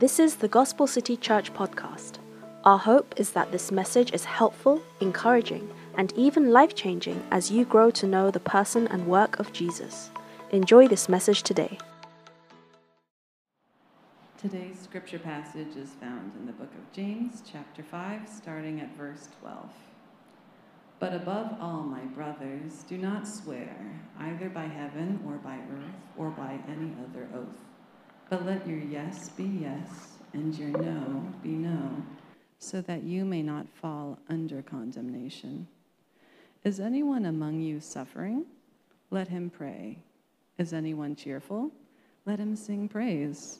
This is the Gospel City Church podcast. Our hope is that this message is helpful, encouraging, and even life changing as you grow to know the person and work of Jesus. Enjoy this message today. Today's scripture passage is found in the book of James, chapter 5, starting at verse 12. But above all, my brothers, do not swear, either by heaven or by earth or by any other oath. But let your yes be yes, and your no be no, so that you may not fall under condemnation. Is anyone among you suffering? Let him pray. Is anyone cheerful? Let him sing praise.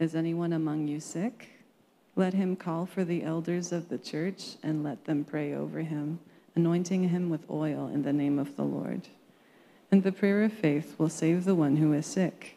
Is anyone among you sick? Let him call for the elders of the church and let them pray over him, anointing him with oil in the name of the Lord. And the prayer of faith will save the one who is sick,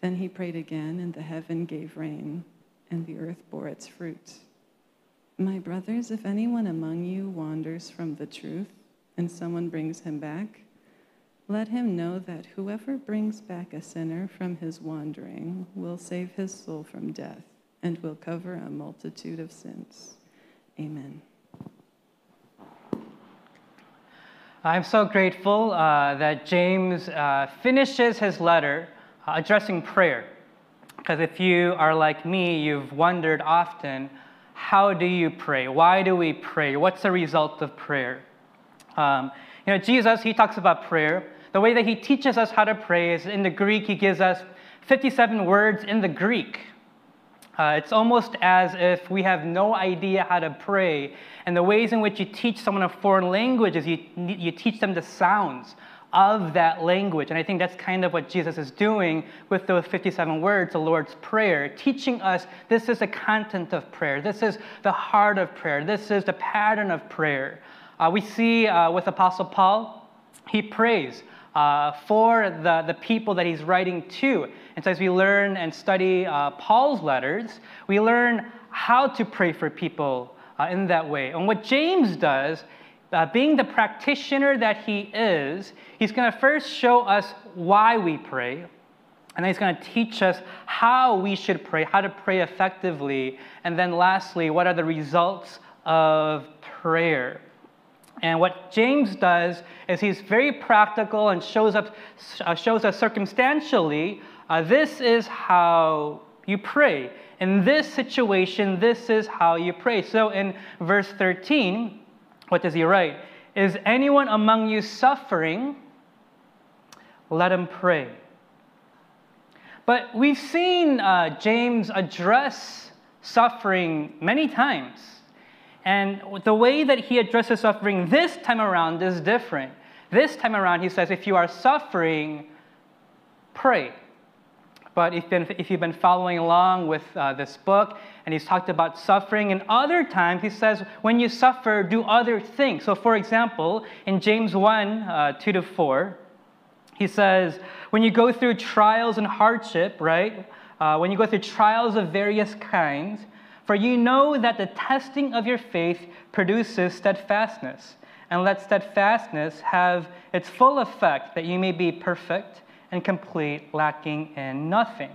Then he prayed again, and the heaven gave rain, and the earth bore its fruit. My brothers, if anyone among you wanders from the truth, and someone brings him back, let him know that whoever brings back a sinner from his wandering will save his soul from death and will cover a multitude of sins. Amen. I'm so grateful uh, that James uh, finishes his letter addressing prayer. Because if you are like me, you've wondered often how do you pray? Why do we pray? What's the result of prayer? Um, you know, Jesus, he talks about prayer the way that he teaches us how to pray is in the Greek, he gives us 57 words in the Greek. Uh, it's almost as if we have no idea how to pray. And the ways in which you teach someone a foreign language is you, you teach them the sounds of that language. And I think that's kind of what Jesus is doing with those 57 words, the Lord's Prayer, teaching us this is the content of prayer, this is the heart of prayer, this is the pattern of prayer. Uh, we see uh, with Apostle Paul, he prays uh, for the, the people that he's writing to. And so, as we learn and study uh, Paul's letters, we learn how to pray for people uh, in that way. And what James does, uh, being the practitioner that he is, he's going to first show us why we pray. And then he's going to teach us how we should pray, how to pray effectively. And then, lastly, what are the results of prayer? And what James does is he's very practical and shows, up, uh, shows us circumstantially uh, this is how you pray. In this situation, this is how you pray. So in verse 13, what does he write? Is anyone among you suffering? Let him pray. But we've seen uh, James address suffering many times. And the way that he addresses suffering this time around is different. This time around, he says, if you are suffering, pray. But if, if you've been following along with uh, this book, and he's talked about suffering, and other times he says, when you suffer, do other things. So, for example, in James 1 uh, 2 to 4, he says, when you go through trials and hardship, right? Uh, when you go through trials of various kinds, for you know that the testing of your faith produces steadfastness, and let steadfastness have its full effect, that you may be perfect and complete, lacking in nothing.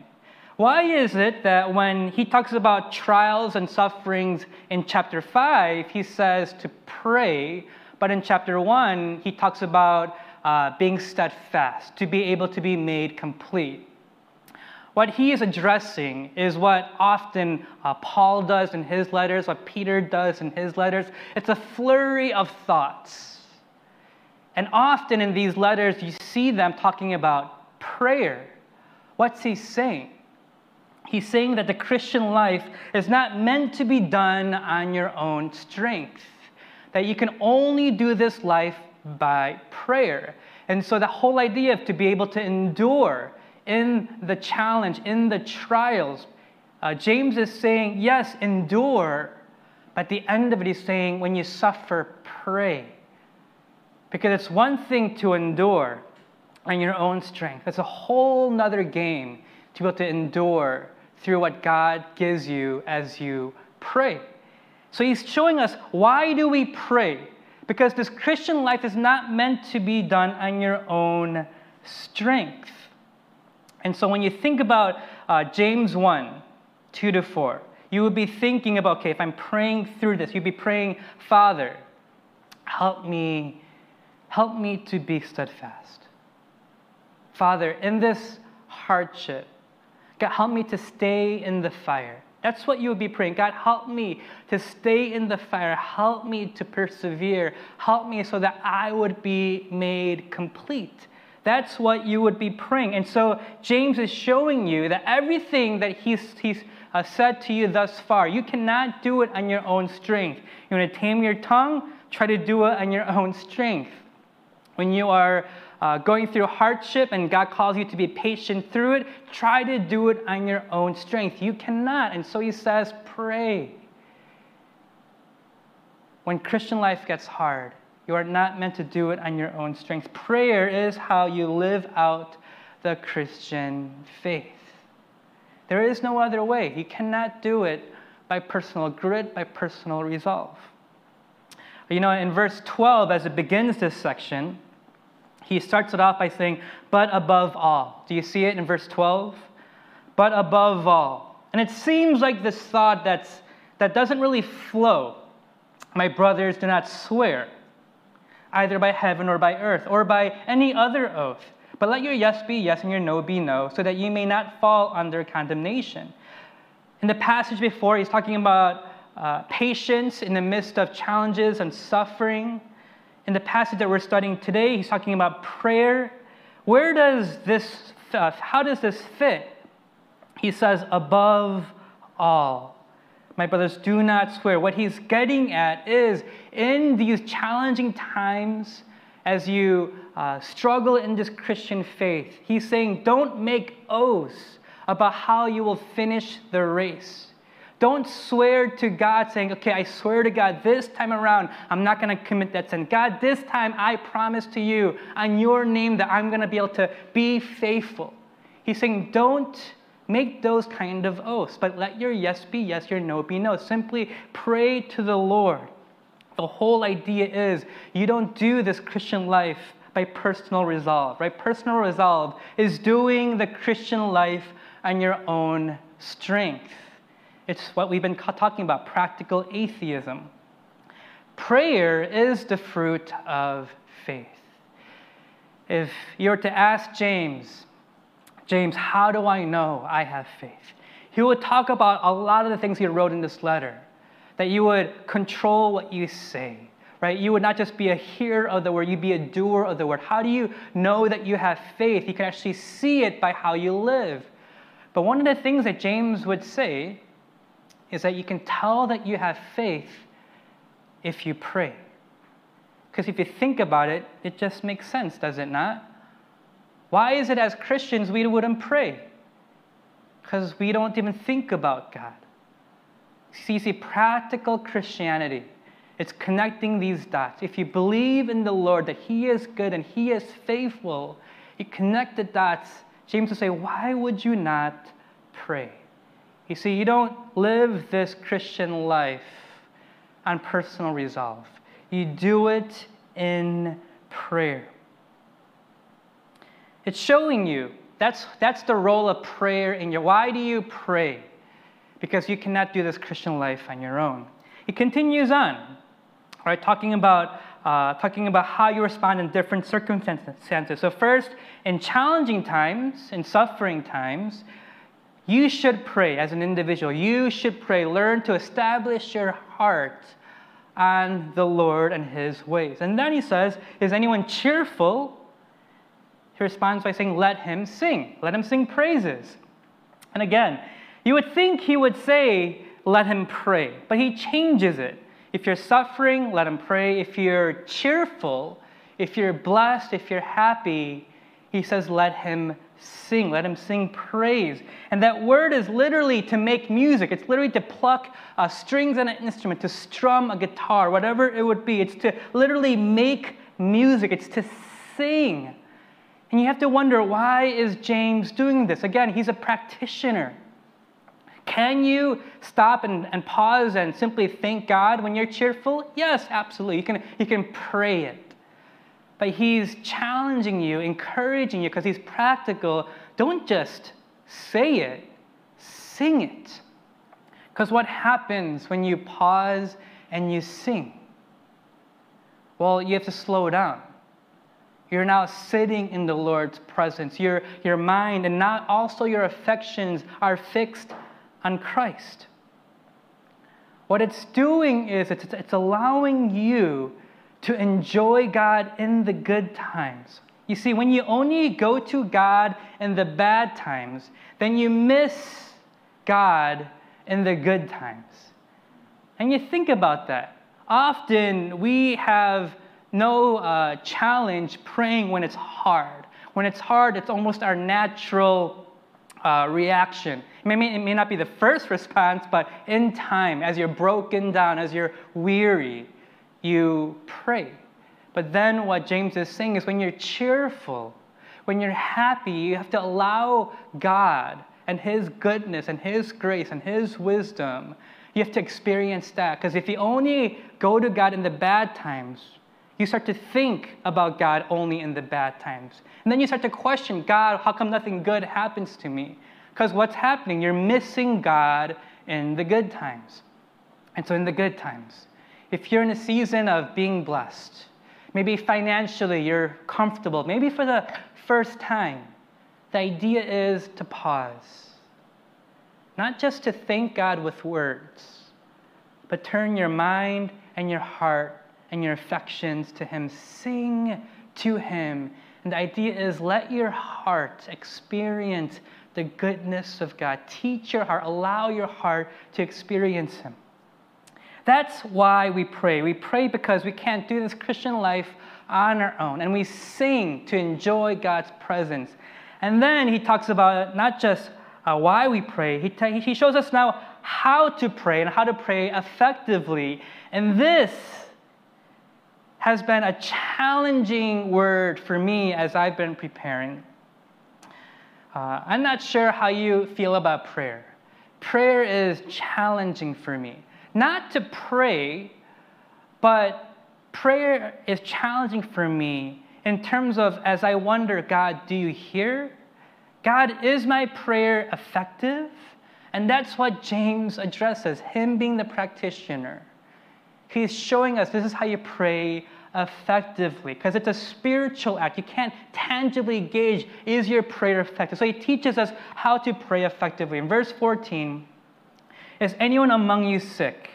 Why is it that when he talks about trials and sufferings in chapter 5, he says to pray, but in chapter 1, he talks about uh, being steadfast, to be able to be made complete? what he is addressing is what often uh, Paul does in his letters, what Peter does in his letters. It's a flurry of thoughts. And often in these letters, you see them talking about prayer. What's he saying? He's saying that the Christian life is not meant to be done on your own strength, that you can only do this life by prayer. And so the whole idea of to be able to endure in the challenge, in the trials, uh, James is saying, yes, endure, but at the end of it, he's saying, when you suffer, pray. Because it's one thing to endure on your own strength, it's a whole nother game to be able to endure through what God gives you as you pray. So he's showing us why do we pray? Because this Christian life is not meant to be done on your own strength. And so when you think about uh, James 1, 2 to 4, you would be thinking about, okay, if I'm praying through this, you'd be praying, Father, help me, help me to be steadfast. Father, in this hardship, God, help me to stay in the fire. That's what you would be praying. God, help me to stay in the fire. Help me to persevere. Help me so that I would be made complete. That's what you would be praying. And so James is showing you that everything that he's, he's uh, said to you thus far, you cannot do it on your own strength. You want to tame your tongue? Try to do it on your own strength. When you are uh, going through hardship and God calls you to be patient through it, try to do it on your own strength. You cannot. And so he says, pray. When Christian life gets hard, you are not meant to do it on your own strength. Prayer is how you live out the Christian faith. There is no other way. You cannot do it by personal grit, by personal resolve. You know, in verse 12, as it begins this section, he starts it off by saying, but above all. Do you see it in verse 12? But above all. And it seems like this thought that's, that doesn't really flow. My brothers, do not swear, either by heaven or by earth, or by any other oath. But let your yes be yes and your no be no, so that you may not fall under condemnation. In the passage before, he's talking about uh, patience in the midst of challenges and suffering in the passage that we're studying today, he's talking about prayer. Where does this, uh, how does this fit? He says, above all. My brothers, do not swear. What he's getting at is in these challenging times, as you uh, struggle in this Christian faith, he's saying, don't make oaths about how you will finish the race. Don't swear to God saying, okay, I swear to God, this time around, I'm not going to commit that sin. God, this time I promise to you on your name that I'm going to be able to be faithful. He's saying, don't make those kind of oaths, but let your yes be yes, your no be no. Simply pray to the Lord. The whole idea is you don't do this Christian life by personal resolve, right? Personal resolve is doing the Christian life on your own strength. It's what we've been talking about practical atheism. Prayer is the fruit of faith. If you were to ask James, James, how do I know I have faith? He would talk about a lot of the things he wrote in this letter. That you would control what you say, right? You would not just be a hearer of the word, you'd be a doer of the word. How do you know that you have faith? You can actually see it by how you live. But one of the things that James would say is that you can tell that you have faith if you pray. Because if you think about it, it just makes sense, does it not? Why is it as Christians we wouldn't pray? Because we don't even think about God. See, see, practical Christianity, it's connecting these dots. If you believe in the Lord that He is good and He is faithful, you connect the dots. James will say, Why would you not pray? You see, you don't live this Christian life on personal resolve, you do it in prayer. It's showing you that's, that's the role of prayer in your. Why do you pray? Because you cannot do this Christian life on your own. He continues on, right, talking about uh, talking about how you respond in different circumstances. So first, in challenging times, in suffering times, you should pray as an individual. You should pray. Learn to establish your heart on the Lord and His ways. And then he says, Is anyone cheerful? He responds by saying, Let him sing. Let him sing praises. And again, you would think he would say, Let him pray. But he changes it. If you're suffering, let him pray. If you're cheerful, if you're blessed, if you're happy, he says, Let him sing. Let him sing praise. And that word is literally to make music. It's literally to pluck uh, strings on an instrument, to strum a guitar, whatever it would be. It's to literally make music. It's to sing. And you have to wonder why is James doing this? Again, he's a practitioner. Can you stop and, and pause and simply thank God when you're cheerful? Yes, absolutely. You can, you can pray it. But he's challenging you, encouraging you, because he's practical. Don't just say it, sing it. Because what happens when you pause and you sing? Well, you have to slow down. You're now sitting in the Lord's presence. Your, your mind and not also your affections are fixed on Christ. What it's doing is it's, it's allowing you to enjoy God in the good times. You see, when you only go to God in the bad times, then you miss God in the good times. And you think about that. Often we have no uh, challenge praying when it's hard. When it's hard, it's almost our natural uh, reaction. It may, it may not be the first response, but in time, as you're broken down, as you're weary, you pray. But then what James is saying is when you're cheerful, when you're happy, you have to allow God and His goodness and His grace and His wisdom. You have to experience that. Because if you only go to God in the bad times, you start to think about God only in the bad times. And then you start to question God, how come nothing good happens to me? Because what's happening? You're missing God in the good times. And so, in the good times, if you're in a season of being blessed, maybe financially you're comfortable, maybe for the first time, the idea is to pause. Not just to thank God with words, but turn your mind and your heart and your affections to Him. Sing to Him. And the idea is let your heart experience the goodness of God. Teach your heart, allow your heart to experience Him. That's why we pray. We pray because we can't do this Christian life on our own. And we sing to enjoy God's presence. And then he talks about not just uh, why we pray, he, he shows us now how to pray and how to pray effectively. And this has been a challenging word for me as I've been preparing. Uh, I'm not sure how you feel about prayer. Prayer is challenging for me not to pray, but prayer is challenging for me in terms of as I wonder, God, do you hear? God, is my prayer effective? And that's what James addresses, him being the practitioner. He's showing us this is how you pray effectively because it's a spiritual act. You can't tangibly gauge is your prayer effective. So he teaches us how to pray effectively. In verse 14, is anyone among you sick?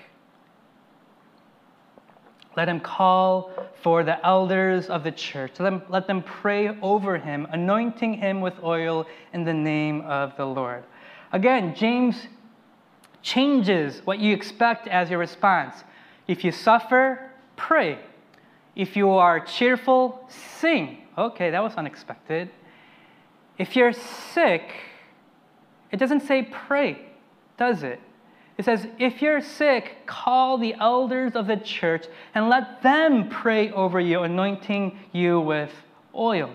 Let him call for the elders of the church. Let them, let them pray over him, anointing him with oil in the name of the Lord. Again, James changes what you expect as your response. If you suffer, pray. If you are cheerful, sing. Okay, that was unexpected. If you're sick, it doesn't say pray, does it? It says, if you're sick, call the elders of the church and let them pray over you, anointing you with oil.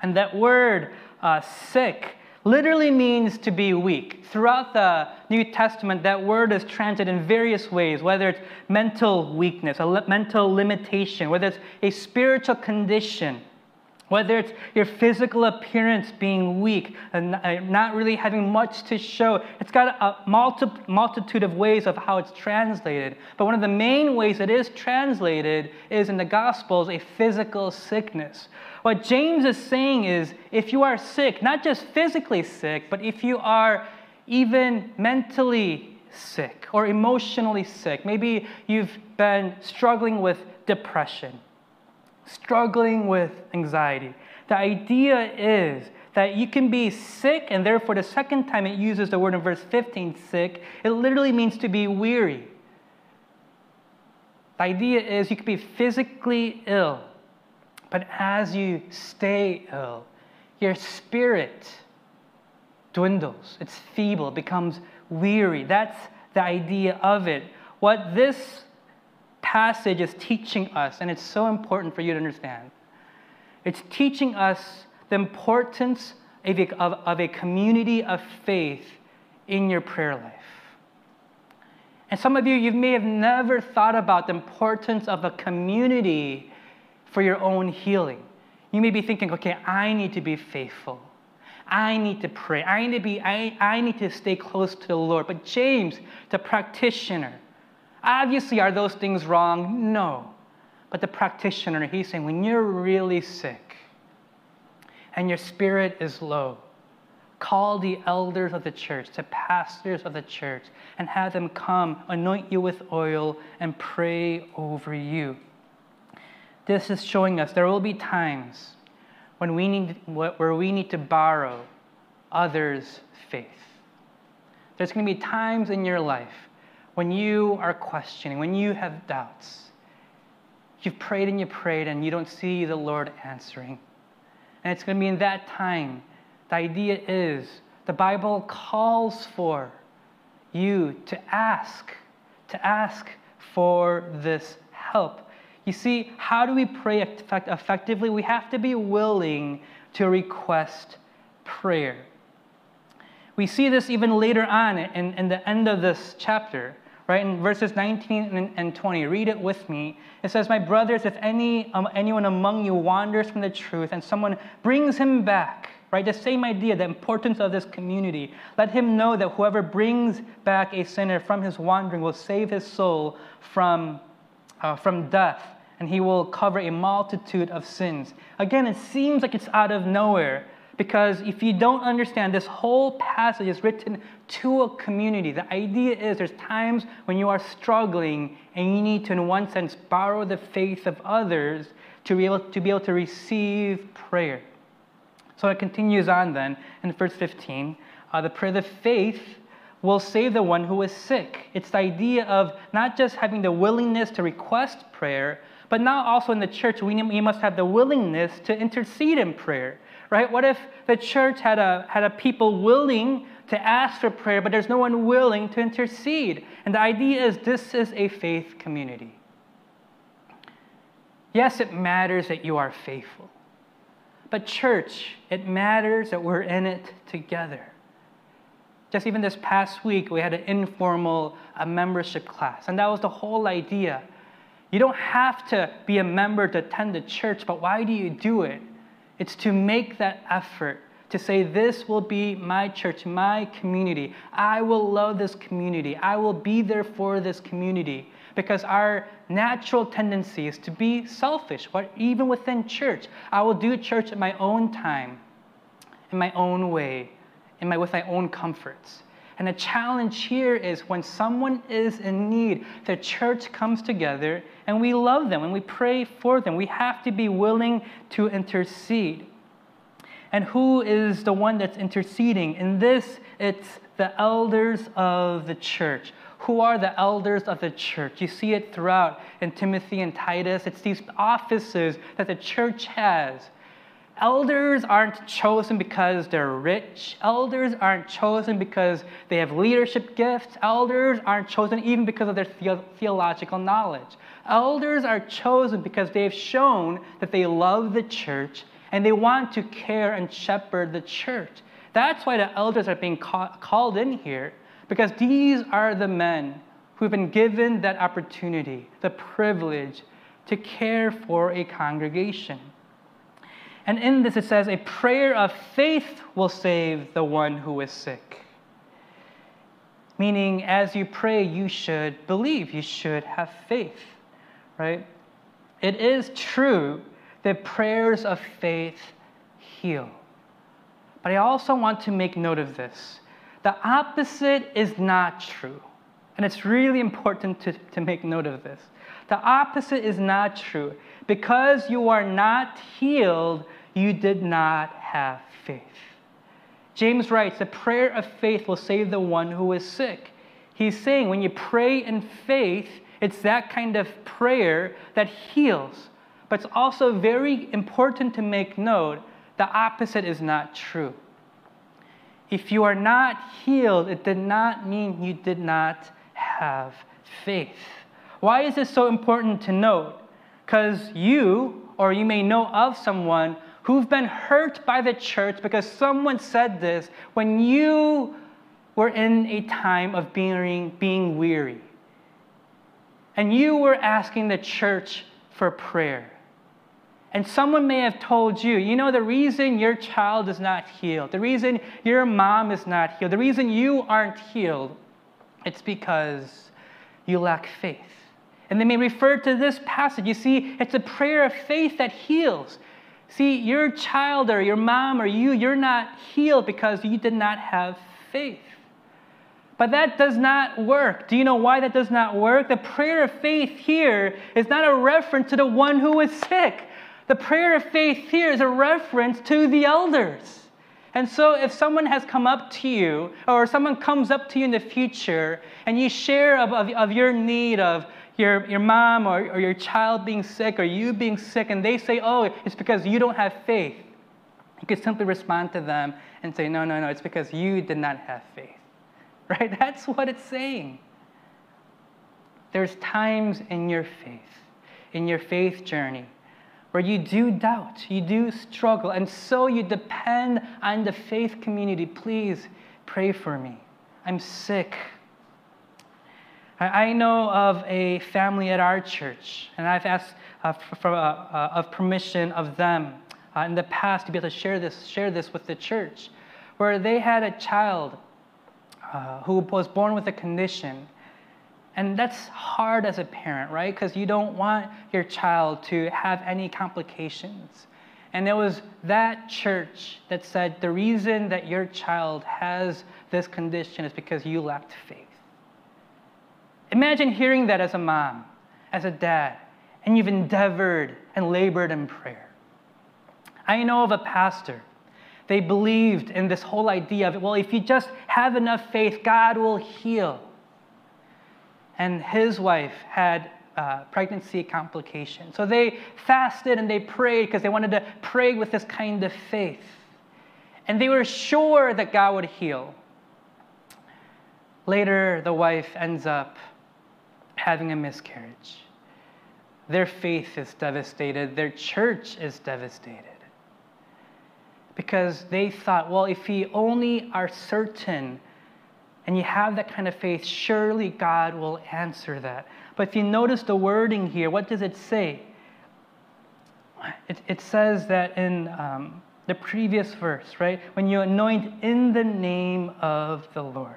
And that word, uh, sick, literally means to be weak. Throughout the New Testament, that word is translated in various ways, whether it's mental weakness, a mental limitation, whether it's a spiritual condition whether it's your physical appearance being weak and uh, not really having much to show, it's got a multi- multitude of ways of how it's translated. But one of the main ways it is translated is in the Gospels a physical sickness. What James is saying is if you are sick, not just physically sick, but if you are even mentally sick or emotionally sick, maybe you've been struggling with depression struggling with anxiety. The idea is that you can be sick, and therefore, the second time it uses the word in verse 15, sick, it literally means to be weary. The idea is you could be physically ill, but as you stay ill, your spirit dwindles, it's feeble, becomes weary. That's the idea of it. What this passage is teaching us, and it's so important for you to understand, it's teaching us the importance of a, of, of a community of faith in your prayer life. And some of you, you may have never thought about the importance of a community for your own healing. You may be thinking, okay, I need to be faithful. I need to pray. I need to be, I, I need to stay close to the Lord. But James, the practitioner, obviously are those things wrong? No. But the practitioner, he's saying, when you're really sick and your spirit is low, call the elders of the church, the pastors of the church, and have them come, anoint you with oil, and pray over you. This is showing us there will be times when we need, where we need to borrow others' faith. There's going to be times in your life when you are questioning, when you have doubts. You've prayed and you prayed and you don't see the Lord answering. And it's going to be in that time. The idea is the Bible calls for you to ask, to ask for this help. You see, how do we pray effect- effectively? We have to be willing to request prayer. We see this even later on in, in the end of this chapter, right? In verses 19 and, 20. Read it with me. It says, My brothers, if any, um, anyone among you wanders from the truth and someone brings him back, right? The same idea, the importance of this community. Let him know that whoever brings back a sinner from his wandering will save his soul from, uh, from death and he will cover a multitude of sins. Again, it seems like it's out of nowhere because if you don't understand, this whole passage is written to a community. The idea is there's times when you are struggling and you need to, in one sense, borrow the faith of others to be able to, be able to receive prayer. So it continues on then in verse 15. Uh, the prayer of faith will save the one who is sick. It's the idea of not just having the willingness to request prayer, but now also in the church, we, we must have the willingness to intercede in prayer, right? What if the church had a, had a people willing to ask for prayer, but there's no one willing to intercede? And the idea is this is a faith community. Yes, it matters that you are faithful. But, church, it matters that we're in it together. Just even this past week, we had an informal a membership class, and that was the whole idea you don't have to be a member to attend the church, but why do you do it? It's to make that effort to say, This will be my church, my community. I will love this community. I will be there for this community. Because our natural tendency is to be selfish, but even within church. I will do church at my own time, in my own way, in my, with my own comforts. And the challenge here is when someone is in need, the church comes together and we love them and we pray for them. We have to be willing to intercede. And who is the one that's interceding? In this, it's the elders of the church. Who are the elders of the church? You see it throughout in Timothy and Titus. It's these offices that the church has Elders aren't chosen because they're rich. Elders aren't chosen because they have leadership gifts. Elders aren't chosen even because of their the- theological knowledge. Elders are chosen because they've shown that they love the church and they want to care and shepherd the church. That's why the elders are being ca- called in here because these are the men who've been given that opportunity, the privilege to care for a congregation. And in this, it says, a prayer of faith will save the one who is sick. Meaning, as you pray, you should believe, you should have faith, right? It is true that prayers of faith heal. But I also want to make note of this the opposite is not true. And it's really important to, to make note of this. The opposite is not true. Because you are not healed, you did not have faith. James writes, the prayer of faith will save the one who is sick. He's saying when you pray in faith, it's that kind of prayer that heals. But it's also very important to make note the opposite is not true. If you are not healed, it did not mean you did not have faith. Why is this so important to note? Because you, or you may know of someone who've been hurt by the church because someone said this when you were in a time of being, being weary. And you were asking the church for prayer. And someone may have told you, you know, the reason your child is not healed, the reason your mom is not healed, the reason you aren't healed, it's because you lack faith. And they may refer to this passage. You see, it's a prayer of faith that heals. See, your child or your mom or you, you're not healed because you did not have faith. But that does not work. Do you know why that does not work? The prayer of faith here is not a reference to the one who is sick. The prayer of faith here is a reference to the elders. And so, if someone has come up to you, or someone comes up to you in the future, and you share of, of, of your need of your, your mom or, or your child being sick, or you being sick, and they say, Oh, it's because you don't have faith, you could simply respond to them and say, No, no, no, it's because you did not have faith. Right? That's what it's saying. There's times in your faith, in your faith journey, where you do doubt, you do struggle, and so you depend on the faith community. Please pray for me. I'm sick. I know of a family at our church, and I've asked uh, for, uh, uh, of permission of them uh, in the past to be able to share this, share this with the church, where they had a child uh, who was born with a condition and that's hard as a parent, right? Because you don't want your child to have any complications. And it was that church that said the reason that your child has this condition is because you lacked faith. Imagine hearing that as a mom, as a dad, and you've endeavored and labored in prayer. I know of a pastor. They believed in this whole idea of, well, if you just have enough faith, God will heal and his wife had uh, pregnancy complications. So they fasted and they prayed because they wanted to pray with this kind of faith. And they were sure that God would heal. Later, the wife ends up having a miscarriage. Their faith is devastated, their church is devastated. Because they thought, well, if we only are certain and you have that kind of faith, surely God will answer that. But if you notice the wording here, what does it say? It, it says that in um, the previous verse, right? When you anoint in the name of the Lord.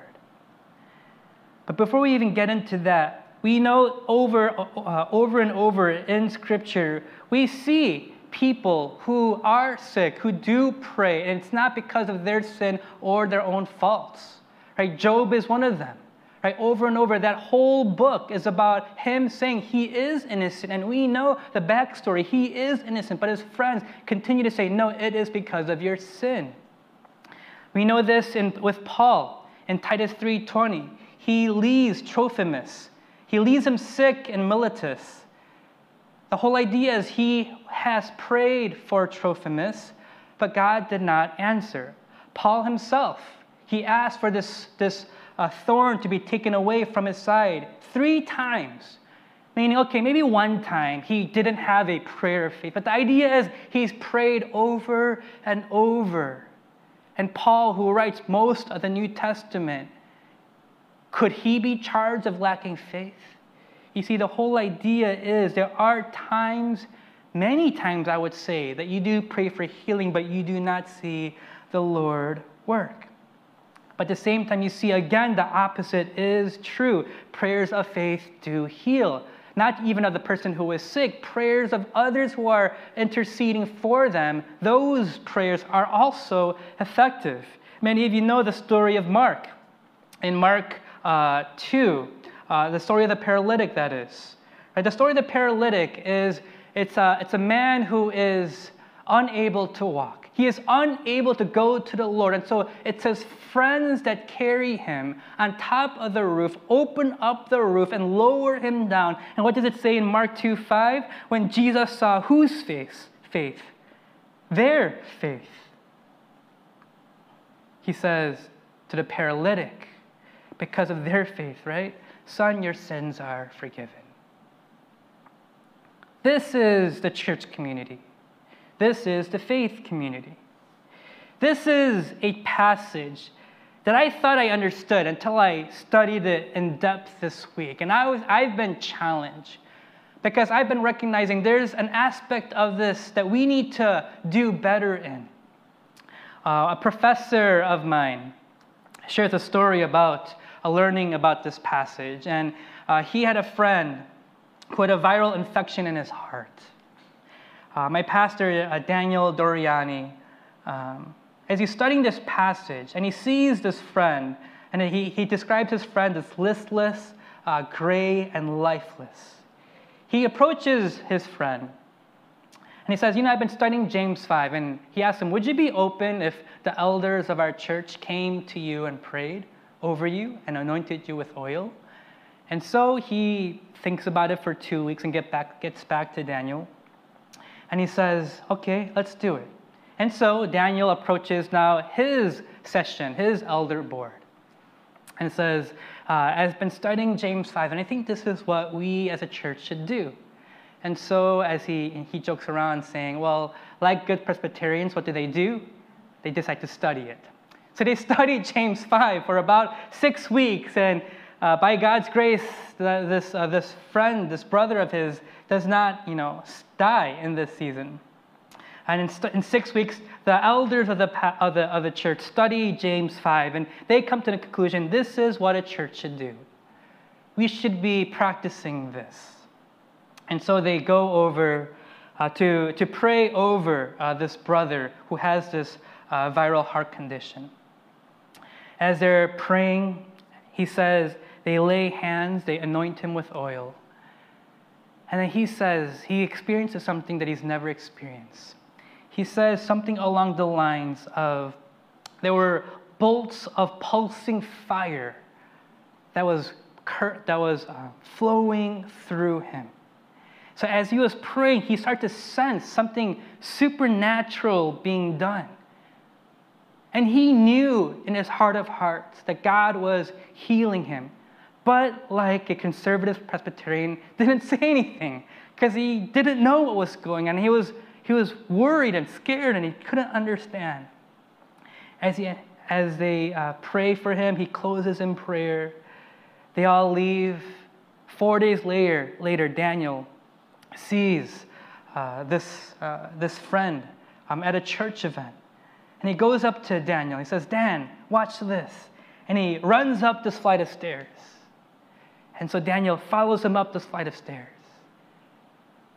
But before we even get into that, we know over, uh, over and over in Scripture, we see people who are sick, who do pray, and it's not because of their sin or their own faults. Right? Job is one of them. Right? Over and over, that whole book is about him saying he is innocent. And we know the backstory. He is innocent, but his friends continue to say, no, it is because of your sin. We know this in, with Paul in Titus 3.20. He leaves Trophimus. He leaves him sick in Miletus. The whole idea is he has prayed for Trophimus, but God did not answer. Paul himself he asked for this, this uh, thorn to be taken away from his side three times. Meaning, okay, maybe one time he didn't have a prayer of faith, but the idea is he's prayed over and over. And Paul, who writes most of the New Testament, could he be charged of lacking faith? You see, the whole idea is there are times, many times I would say, that you do pray for healing, but you do not see the Lord work. But at the same time, you see again the opposite is true. Prayers of faith do heal. Not even of the person who is sick, prayers of others who are interceding for them, those prayers are also effective. Many of you know the story of Mark. In Mark uh, 2, uh, the story of the paralytic, that is. Right? The story of the paralytic is it's a, it's a man who is unable to walk. He is unable to go to the Lord. And so it says, friends that carry him on top of the roof open up the roof and lower him down. And what does it say in Mark 2 5? When Jesus saw whose face? Faith? their faith. He says to the paralytic, because of their faith, right? Son, your sins are forgiven. This is the church community. This is the faith community. This is a passage that I thought I understood until I studied it in depth this week. And I was, I've been challenged because I've been recognizing there's an aspect of this that we need to do better in. Uh, a professor of mine shares a story about learning about this passage, and uh, he had a friend who had a viral infection in his heart. Uh, my pastor, uh, Daniel Doriani, um, as he's studying this passage and he sees this friend, and he, he describes his friend as listless, uh, gray, and lifeless. He approaches his friend and he says, You know, I've been studying James 5. And he asks him, Would you be open if the elders of our church came to you and prayed over you and anointed you with oil? And so he thinks about it for two weeks and get back, gets back to Daniel. And he says, Okay, let's do it. And so Daniel approaches now his session, his elder board, and says, uh, I've been studying James 5, and I think this is what we as a church should do. And so, as he, he jokes around saying, Well, like good Presbyterians, what do they do? They decide to study it. So they studied James 5 for about six weeks, and uh, by God's grace, this, uh, this friend, this brother of his, does not, you know, die in this season. And in, st- in six weeks, the elders of the, pa- of, the, of the church study James 5, and they come to the conclusion this is what a church should do. We should be practicing this. And so they go over uh, to, to pray over uh, this brother who has this uh, viral heart condition. As they're praying, he says, they lay hands, they anoint him with oil. And then he says he experiences something that he's never experienced he says something along the lines of there were bolts of pulsing fire that was, cur- that was uh, flowing through him. So as he was praying, he started to sense something supernatural being done. And he knew in his heart of hearts that God was healing him. But like a conservative Presbyterian, didn't say anything because he didn't know what was going on. He was he was worried and scared and he couldn't understand. As, he, as they uh, pray for him, he closes in prayer. They all leave. Four days later, later Daniel sees uh, this, uh, this friend um, at a church event. And he goes up to Daniel. He says, Dan, watch this. And he runs up this flight of stairs. And so Daniel follows him up this flight of stairs.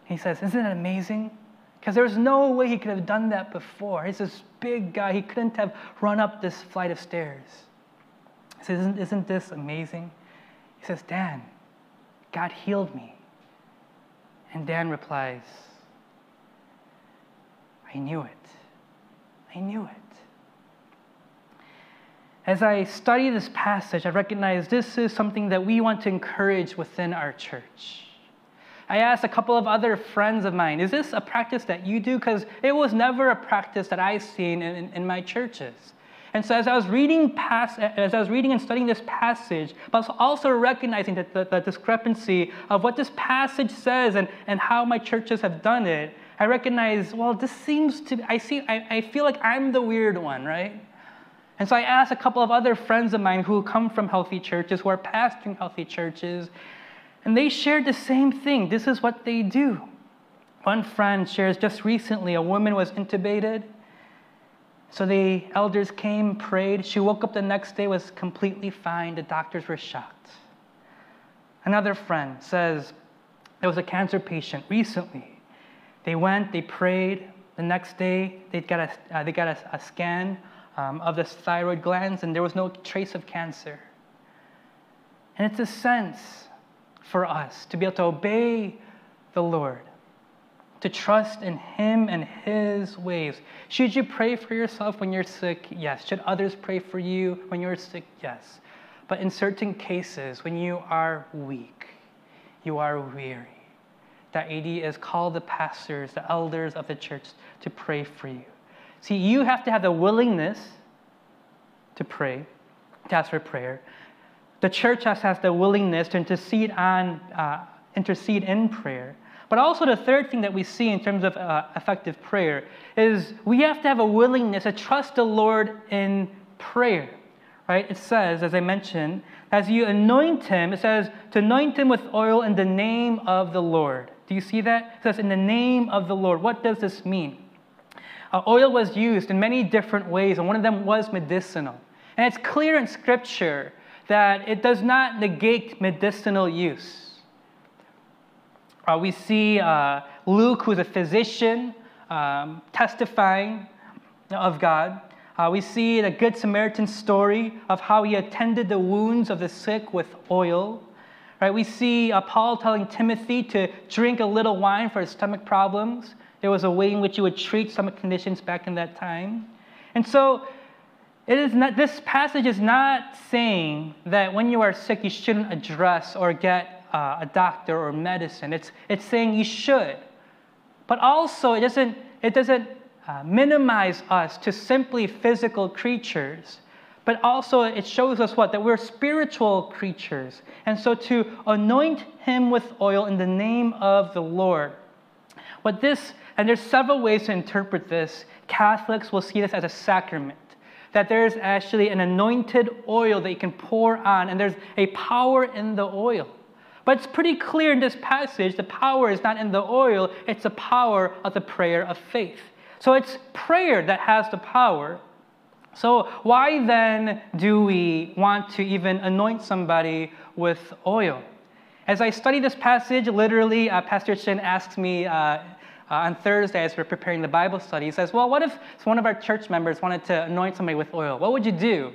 He says, Isn't it amazing? Because there's no way he could have done that before. He's this big guy. He couldn't have run up this flight of stairs. He says, Isn't, isn't this amazing? He says, Dan, God healed me. And Dan replies, I knew it. I knew it. As I study this passage, I recognize this is something that we want to encourage within our church. I asked a couple of other friends of mine, is this a practice that you do? Because it was never a practice that I've seen in, in, in, my churches. And so as I was reading past, as I was reading and studying this passage, but also recognizing that the, the discrepancy of what this passage says and, and how my churches have done it, I recognize, well, this seems to, I see, I, I feel like I'm the weird one, right? And so I asked a couple of other friends of mine who come from healthy churches, who are pastoring healthy churches, and they shared the same thing. This is what they do. One friend shares just recently a woman was intubated. So the elders came, prayed. She woke up the next day, was completely fine. The doctors were shocked. Another friend says there was a cancer patient recently. They went, they prayed. The next day, they got a, uh, they got a, a scan um, of the thyroid glands, and there was no trace of cancer. And it's a sense for us to be able to obey the Lord, to trust in Him and His ways. Should you pray for yourself when you're sick? Yes. Should others pray for you when you're sick? Yes. But in certain cases, when you are weak, you are weary, The idea is call the pastors, the elders of the church to pray for you. See, you have to have the willingness to pray, to ask for prayer. The church has, has the willingness to intercede on, uh, intercede in prayer. But also, the third thing that we see in terms of uh, effective prayer is we have to have a willingness to trust the Lord in prayer. Right? It says, as I mentioned, as you anoint him, it says to anoint him with oil in the name of the Lord. Do you see that? It says in the name of the Lord. What does this mean? Uh, oil was used in many different ways, and one of them was medicinal. And it's clear in Scripture that it does not negate medicinal use. Uh, we see uh, Luke, who's a physician, um, testifying of God. Uh, we see the Good Samaritan story of how he attended the wounds of the sick with oil. Right? We see uh, Paul telling Timothy to drink a little wine for his stomach problems. There was a way in which you would treat stomach conditions back in that time. And so, it is not, this passage is not saying that when you are sick, you shouldn't address or get uh, a doctor or medicine. It's, it's saying you should. But also, it doesn't, it doesn't uh, minimize us to simply physical creatures, but also it shows us what? That we're spiritual creatures. And so to anoint him with oil in the name of the Lord. What this, and there's several ways to interpret this. Catholics will see this as a sacrament that there's actually an anointed oil that you can pour on, and there's a power in the oil. But it's pretty clear in this passage the power is not in the oil, it's the power of the prayer of faith. So it's prayer that has the power. So, why then do we want to even anoint somebody with oil? As I study this passage, literally, uh, Pastor Chin asks me uh, uh, on Thursday as we're preparing the Bible study. He says, Well, what if one of our church members wanted to anoint somebody with oil? What would you do?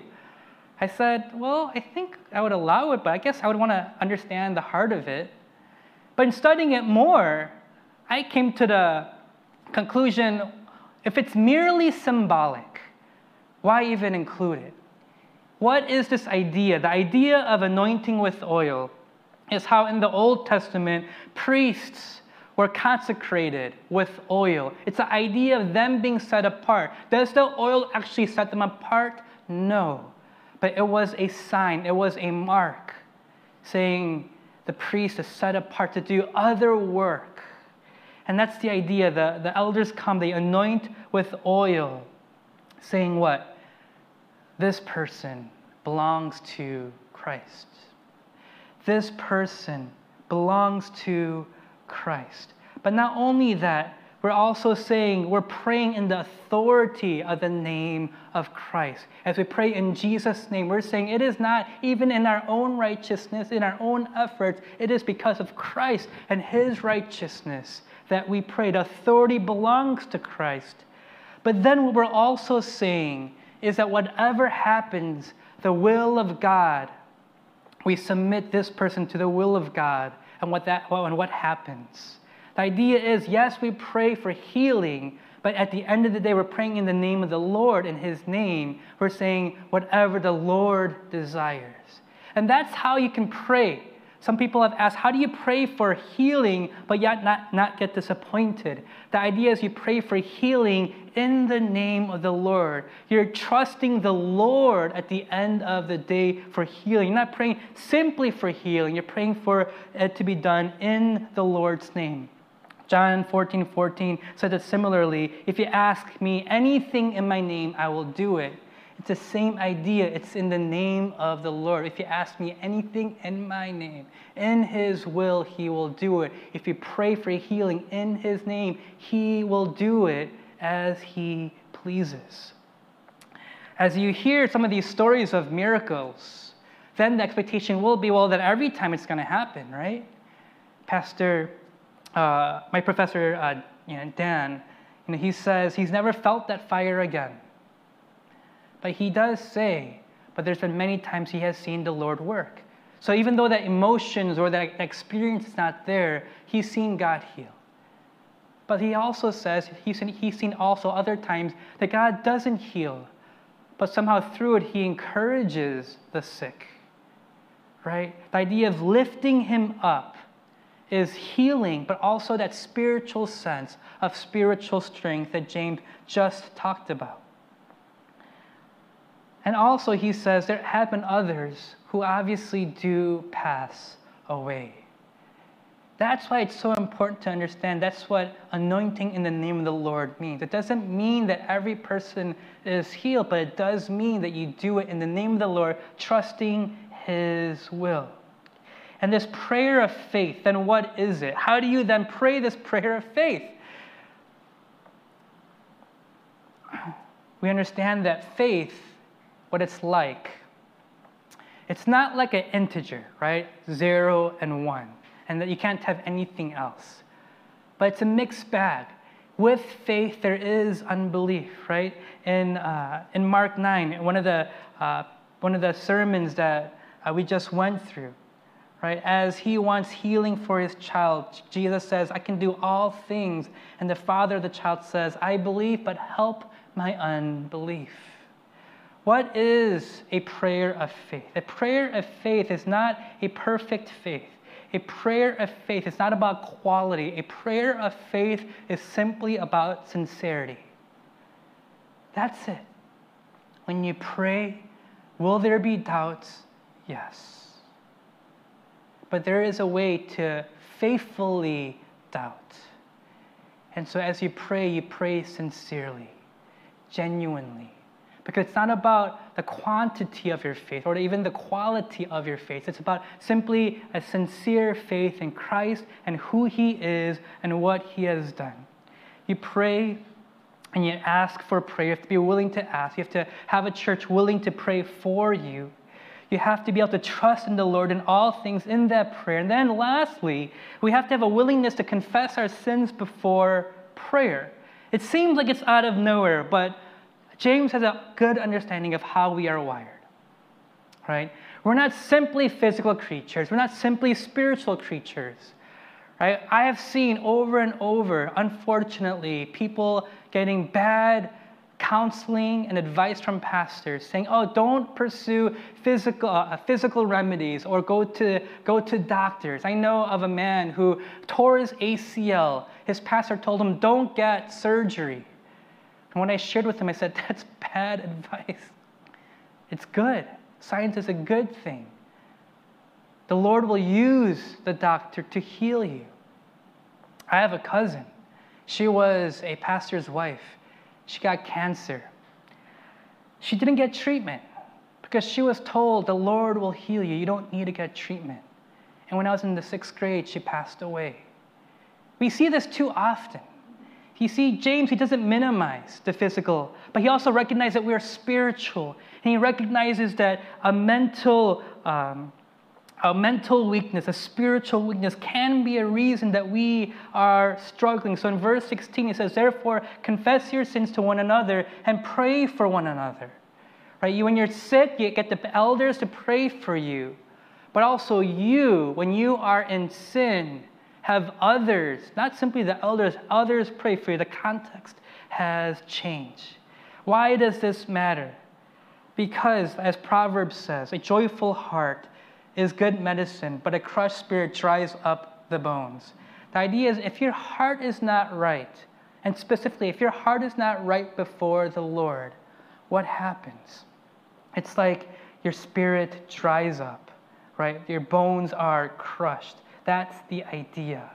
I said, Well, I think I would allow it, but I guess I would want to understand the heart of it. But in studying it more, I came to the conclusion if it's merely symbolic, why even include it? What is this idea? The idea of anointing with oil is how in the Old Testament, priests were consecrated with oil. It's the idea of them being set apart. Does the oil actually set them apart? No. But it was a sign, it was a mark saying the priest is set apart to do other work. And that's the idea. The, the elders come, they anoint with oil, saying what? This person belongs to Christ. This person belongs to Christ. But not only that, we're also saying we're praying in the authority of the name of Christ. As we pray in Jesus' name, we're saying it is not even in our own righteousness, in our own efforts, it is because of Christ and his righteousness that we pray. The authority belongs to Christ. But then what we're also saying is that whatever happens, the will of God, we submit this person to the will of God and what, that, and what happens. The idea is yes, we pray for healing, but at the end of the day, we're praying in the name of the Lord, in His name. We're saying whatever the Lord desires. And that's how you can pray. Some people have asked, how do you pray for healing but yet not, not get disappointed? The idea is you pray for healing in the name of the Lord. You're trusting the Lord at the end of the day for healing. You're not praying simply for healing, you're praying for it to be done in the Lord's name. John 14, 14 said it similarly If you ask me anything in my name, I will do it. It's the same idea. It's in the name of the Lord. If you ask me anything in my name, in His will, He will do it. If you pray for healing in His name, He will do it as He pleases. As you hear some of these stories of miracles, then the expectation will be well, that every time it's going to happen, right? Pastor, uh, my professor, uh, you know, Dan, you know, he says he's never felt that fire again. But he does say, but there's been many times he has seen the Lord work. So even though that emotions or that experience is not there, he's seen God heal. But he also says he's seen, he's seen also other times that God doesn't heal, but somehow through it he encourages the sick. Right? The idea of lifting him up is healing, but also that spiritual sense of spiritual strength that James just talked about. And also, he says there have been others who obviously do pass away. That's why it's so important to understand that's what anointing in the name of the Lord means. It doesn't mean that every person is healed, but it does mean that you do it in the name of the Lord, trusting His will. And this prayer of faith, then what is it? How do you then pray this prayer of faith? We understand that faith, what it's like, it's not like an integer, right? Zero and one, and that you can't have anything else. But it's a mixed bag. With faith, there is unbelief, right? In, uh, in Mark 9, one of the, uh, one of the sermons that uh, we just went through, right? As he wants healing for his child, Jesus says, I can do all things. And the father of the child says, I believe, but help my unbelief. What is a prayer of faith? A prayer of faith is not a perfect faith. A prayer of faith is not about quality. A prayer of faith is simply about sincerity. That's it. When you pray, will there be doubts? Yes. But there is a way to faithfully doubt. And so as you pray, you pray sincerely, genuinely. Because it's not about the quantity of your faith or even the quality of your faith. It's about simply a sincere faith in Christ and who He is and what He has done. You pray and you ask for prayer. You have to be willing to ask. You have to have a church willing to pray for you. You have to be able to trust in the Lord in all things in that prayer. And then lastly, we have to have a willingness to confess our sins before prayer. It seems like it's out of nowhere, but James has a good understanding of how we are wired. Right? We're not simply physical creatures, we're not simply spiritual creatures. Right? I have seen over and over, unfortunately, people getting bad counseling and advice from pastors saying, oh, don't pursue physical, uh, physical remedies or go to, go to doctors. I know of a man who tore his ACL. His pastor told him, don't get surgery. And when I shared with him, I said, that's bad advice. It's good. Science is a good thing. The Lord will use the doctor to heal you. I have a cousin. She was a pastor's wife she got cancer. She didn't get treatment because she was told the Lord will heal you. You don't need to get treatment. And when I was in the sixth grade, she passed away. We see this too often. You see, James, he doesn't minimize the physical, but he also recognizes that we are spiritual. And he recognizes that a mental um, a mental weakness, a spiritual weakness can be a reason that we are struggling. So in verse 16, he says, Therefore, confess your sins to one another and pray for one another. Right? You, when you're sick, you get the elders to pray for you. But also, you, when you are in sin, have others, not simply the elders, others pray for you. The context has changed. Why does this matter? Because, as Proverbs says, a joyful heart is good medicine, but a crushed spirit dries up the bones. The idea is if your heart is not right, and specifically if your heart is not right before the Lord, what happens? It's like your spirit dries up, right? Your bones are crushed. That's the idea.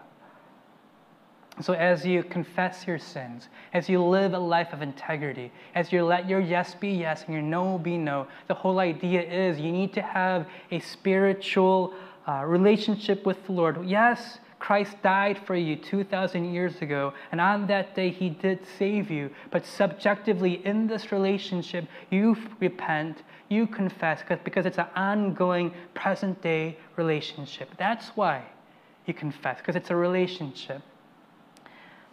So, as you confess your sins, as you live a life of integrity, as you let your yes be yes and your no be no, the whole idea is you need to have a spiritual uh, relationship with the Lord. Yes, Christ died for you 2,000 years ago, and on that day he did save you. But subjectively, in this relationship, you repent, you confess, because it's an ongoing, present day relationship. That's why you confess, because it's a relationship.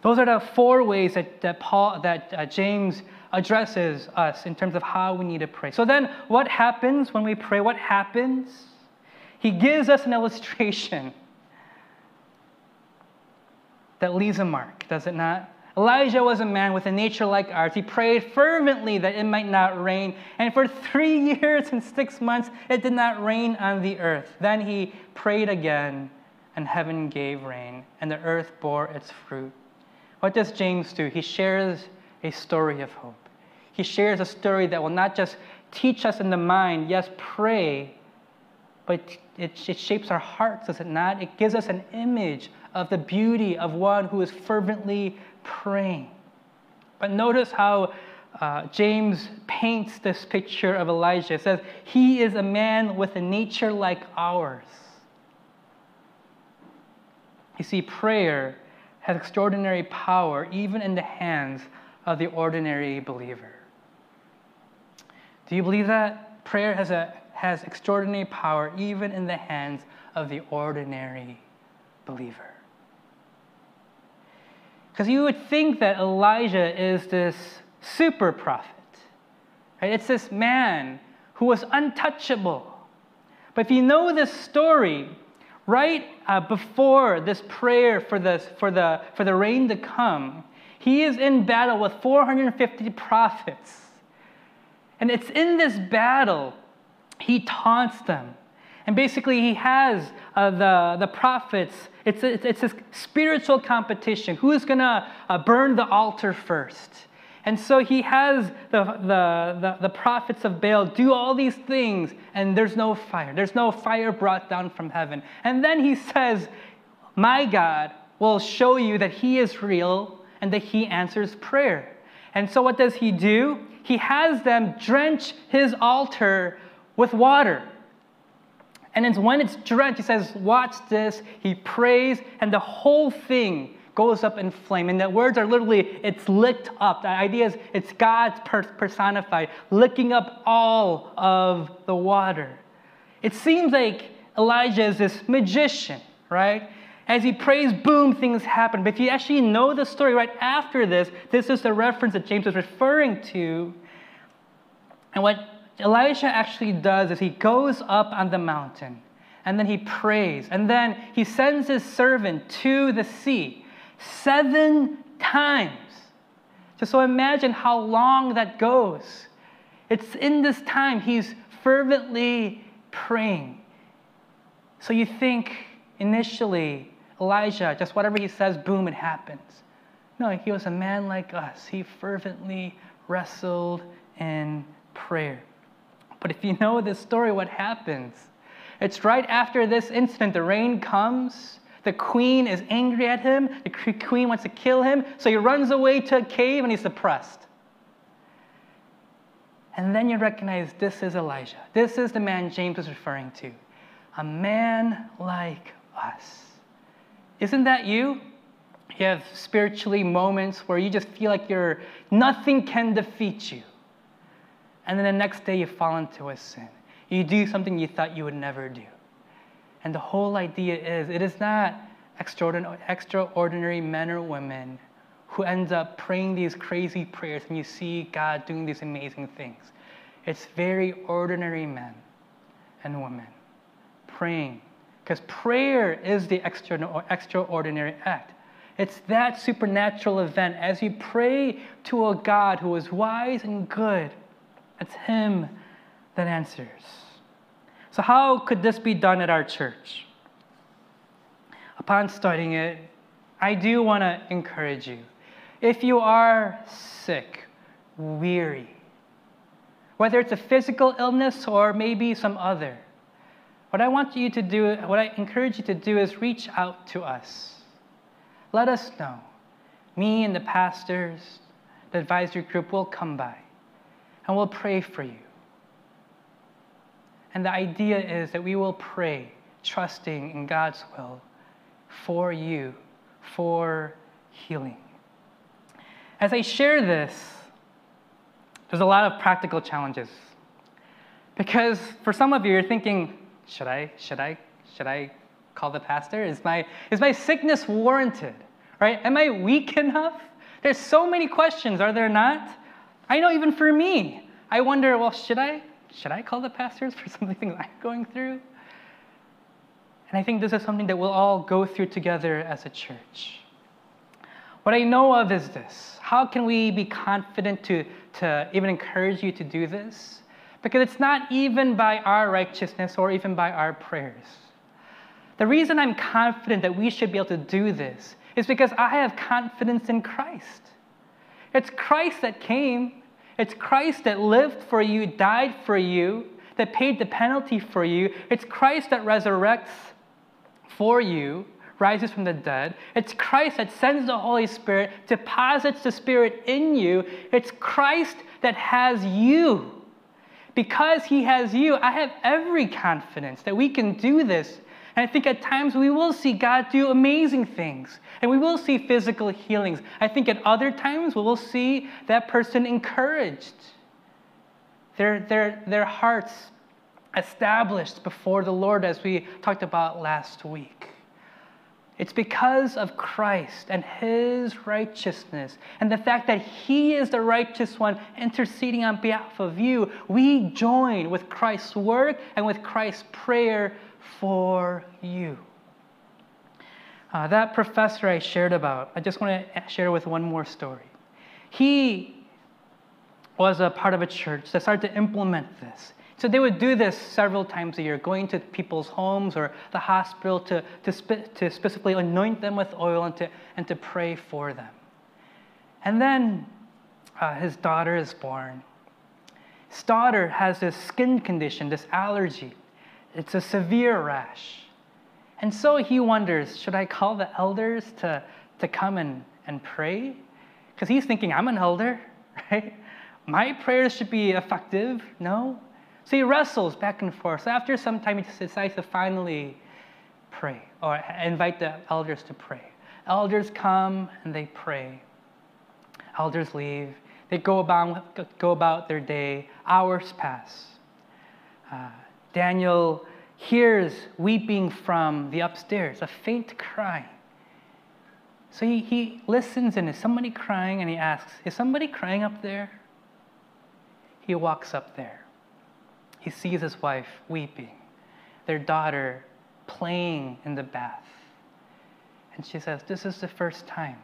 Those are the four ways that, that, Paul, that uh, James addresses us in terms of how we need to pray. So then, what happens when we pray? What happens? He gives us an illustration that leaves a mark, does it not? Elijah was a man with a nature like ours. He prayed fervently that it might not rain, and for three years and six months, it did not rain on the earth. Then he prayed again, and heaven gave rain, and the earth bore its fruit. What does James do? He shares a story of hope. He shares a story that will not just teach us in the mind, yes, pray, but it, it shapes our hearts, does it not? It gives us an image of the beauty of one who is fervently praying. But notice how uh, James paints this picture of Elijah. It says, He is a man with a nature like ours. You see, prayer has extraordinary power even in the hands of the ordinary believer. Do you believe that? Prayer has, a, has extraordinary power even in the hands of the ordinary believer. Because you would think that Elijah is this super prophet. Right? It's this man who was untouchable. But if you know this story, right uh, before this prayer for, this, for, the, for the rain to come, he is in battle with 450 prophets. And it's in this battle he taunts them. And basically, he has uh, the, the prophets, it's, it's, it's spiritual competition. Who is going to uh, burn the altar first? And so he has the, the, the, the, prophets of Baal do all these things, and there's no fire. There's no fire brought down from heaven. And then he says, My God will show you that he is real and that he answers prayer. And so what does he do? He has them drench his altar with water. And it's when it's drenched, he says, Watch this. He prays, and the whole thing goes up in flame. And the words are literally, it's licked up. The idea is it's God personified, licking up all of the water. It seems like Elijah is this magician, right? As he prays, boom, things happen. But if you actually know the story right after this, this is the reference that James is referring to. And what Elijah actually does is he goes up on the mountain and then he prays. And then he sends his servant to the sea seven times. Just so imagine how long that goes. It's in this time he's fervently praying. So you think initially, Elijah, just whatever he says, boom, it happens. No, he was a man like us. He fervently wrestled in prayer. But if you know this story, what happens? It's right after this incident, the rain comes, the queen is angry at him. The queen wants to kill him. So he runs away to a cave and he's suppressed. And then you recognize this is Elijah. This is the man James is referring to. A man like us. Isn't that you? You have spiritually moments where you just feel like you're nothing can defeat you. And then the next day you fall into a sin. You do something you thought you would never do. And the whole idea is it is not extraordinary men or women who end up praying these crazy prayers and you see God doing these amazing things. It's very ordinary men and women praying. Because prayer is the extraordinary act. It's that supernatural event. As you pray to a God who is wise and good, it's Him that answers. So, how could this be done at our church? Upon studying it, I do want to encourage you. If you are sick, weary, whether it's a physical illness or maybe some other, what I want you to do, what I encourage you to do is reach out to us. Let us know. Me and the pastors, the advisory group will come by and we'll pray for you. And the idea is that we will pray, trusting in God's will for you, for healing. As I share this, there's a lot of practical challenges. Because for some of you, you're thinking, should I, should I, should I call the pastor? Is my, is my sickness warranted? Right? Am I weak enough? There's so many questions, are there not? I know even for me, I wonder, well, should I should I call the pastors for something I'm going through? And I think this is something that we'll all go through together as a church. What I know of is this how can we be confident to, to even encourage you to do this? Because it's not even by our righteousness or even by our prayers. The reason I'm confident that we should be able to do this is because I have confidence in Christ. It's Christ that came, it's Christ that lived for you, died for you, that paid the penalty for you. It's Christ that resurrects for you, rises from the dead. It's Christ that sends the Holy Spirit, deposits the Spirit in you. It's Christ that has you. Because He has you, I have every confidence that we can do this. And I think at times we will see God do amazing things and we will see physical healings. I think at other times we will see that person encouraged, their, their, their hearts established before the Lord, as we talked about last week. It's because of Christ and His righteousness and the fact that He is the righteous one interceding on behalf of you. We join with Christ's work and with Christ's prayer for you. Uh, that professor I shared about, I just want to share with one more story. He was a part of a church that started to implement this. So they would do this several times a year, going to people's homes or the hospital to, to, spe- to specifically anoint them with oil and to, and to pray for them. And then uh, his daughter is born. His daughter has this skin condition, this allergy. It's a severe rash. And so he wonders should I call the elders to, to come and, and pray? Because he's thinking, I'm an elder, right? My prayers should be effective. No, so he wrestles back and forth. So after some time, he decides to finally pray or invite the elders to pray. Elders come and they pray. Elders leave. They go about, go about their day. Hours pass. Uh, Daniel hears weeping from the upstairs, a faint cry. So he, he listens and is somebody crying? And he asks, Is somebody crying up there? He walks up there. He sees his wife weeping, their daughter playing in the bath. And she says, This is the first time.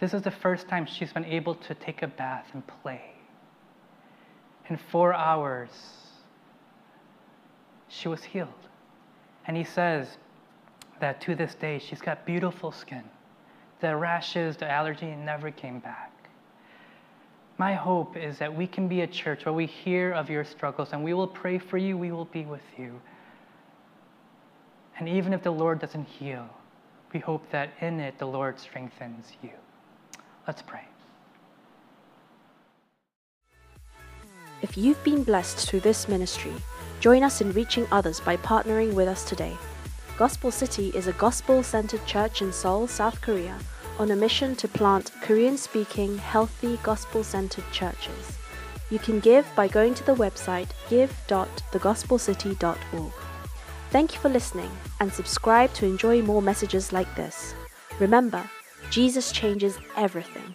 This is the first time she's been able to take a bath and play. In four hours, she was healed. And he says that to this day, she's got beautiful skin. The rashes, the allergy never came back. My hope is that we can be a church where we hear of your struggles and we will pray for you, we will be with you. And even if the Lord doesn't heal, we hope that in it the Lord strengthens you. Let's pray. If you've been blessed through this ministry, join us in reaching others by partnering with us today. Gospel City is a gospel centered church in Seoul, South Korea on a mission to plant Korean speaking, healthy, gospel centered churches. You can give by going to the website give.thegospelcity.org. Thank you for listening and subscribe to enjoy more messages like this. Remember, Jesus changes everything.